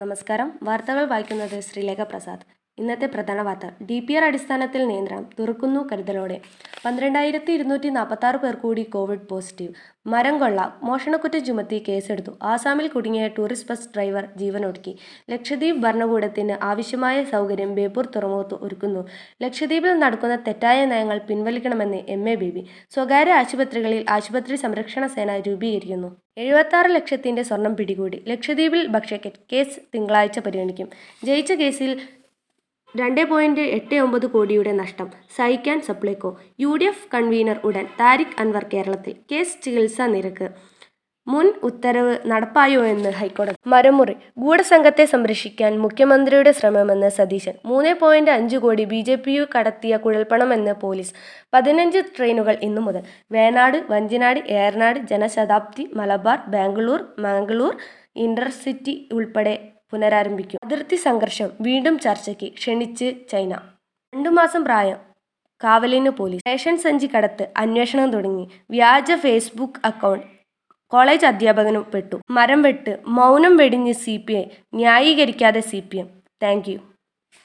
നമസ്കാരം. വാർത്തകൾ വായിക്കുന്നത് ശ്രീലേഖ പ്രസാദ്. ഇന്നത്തെ പ്രധാന വാർത്ത. ഡി പി ആർ അടിസ്ഥാനത്തിൽ നിയന്ത്രണം. തുറക്കുന്നു കരുതലോടെ. പന്ത്രണ്ടായിരത്തി ഇരുന്നൂറ്റി നാൽപ്പത്തി ആറ് പേർ കൂടി കോവിഡ് പോസിറ്റീവ്. മരം കൊള്ള. മോഷണക്കുറ്റം ചുമത്തി കേസെടുത്തു. ആസാമിൽ കുടുങ്ങിയ ടൂറിസ്റ്റ് ബസ് ഡ്രൈവർ ജീവനൊടുക്കി. ലക്ഷദ്വീപ് ഭരണകൂടത്തിന് ആവശ്യമായ സൗകര്യം ബേപ്പൂർ തുറമുഖത്ത് ഒരുക്കുന്നു. ലക്ഷദ്വീപിൽ നടക്കുന്ന തെറ്റായ നയങ്ങൾ പിൻവലിക്കണമെന്ന് എം എ ബേബി. സ്വകാര്യ ആശുപത്രികളിൽ ആശുപത്രി സംരക്ഷണ സേന രൂപീകരിക്കുന്നു. എഴുപത്താറ് ലക്ഷത്തിന്റെ സ്വർണം പിടികൂടി. ലക്ഷദ്വീപിൽ ഭക്ഷ്യക്കെറ്റ് കേസ് തിങ്കളാഴ്ച പരിഗണിക്കും. ജയിച്ച കേസിൽ രണ്ട് പോയിന്റ് എട്ട് ഒമ്പത് കോടിയുടെ നഷ്ടം. സഹിക്കാൻ Supplyco. U D F convener ഉടൻ താരിഖ് അൻവർ കേരളത്തിൽ. കേസ് ചികിത്സാ നിരക്ക്. മുൻ ഉത്തരവ് നടപ്പായോ എന്ന് ഹൈക്കോടതി. മരമുറി ഗൂഢസംഘത്തെ സംരക്ഷിക്കാൻ മുഖ്യമന്ത്രിയുടെ ശ്രമമെന്ന് സതീശൻ. മൂന്ന് പോയിന്റ് അഞ്ച് കോടി ബി ജെ പി കടത്തിയ കുഴൽപ്പണമെന്ന് പോലീസ്. പതിനഞ്ച് ട്രെയിനുകൾ ഇന്നു മുതൽ. വേണാട് വഞ്ചിനാട് ഏറനാട് ജനശതാബ്ദി മലബാർ ബാംഗ്ലൂർ മംഗ്ലൂർ ഇന്റർസിറ്റി ഉൾപ്പെടെ പുനരാരംഭിക്കും. അതിർത്തി സംഘർഷം വീണ്ടും ചർച്ചയ്ക്ക് ക്ഷണിച്ച് ചൈന. രണ്ടു മാസം പ്രായം. കാവലിന് പോലീസ്. റേഷൻ സഞ്ചി കടത്ത് അന്വേഷണം തുടങ്ങി. വ്യാജ ഫേസ്ബുക്ക് അക്കൗണ്ട്. കോളേജ് അധ്യാപകനും പെട്ടു. മരം വെട്ട് മൗനം വെടിഞ്ഞ് C P I. ന്യായീകരിക്കാതെ C P M. Thank you.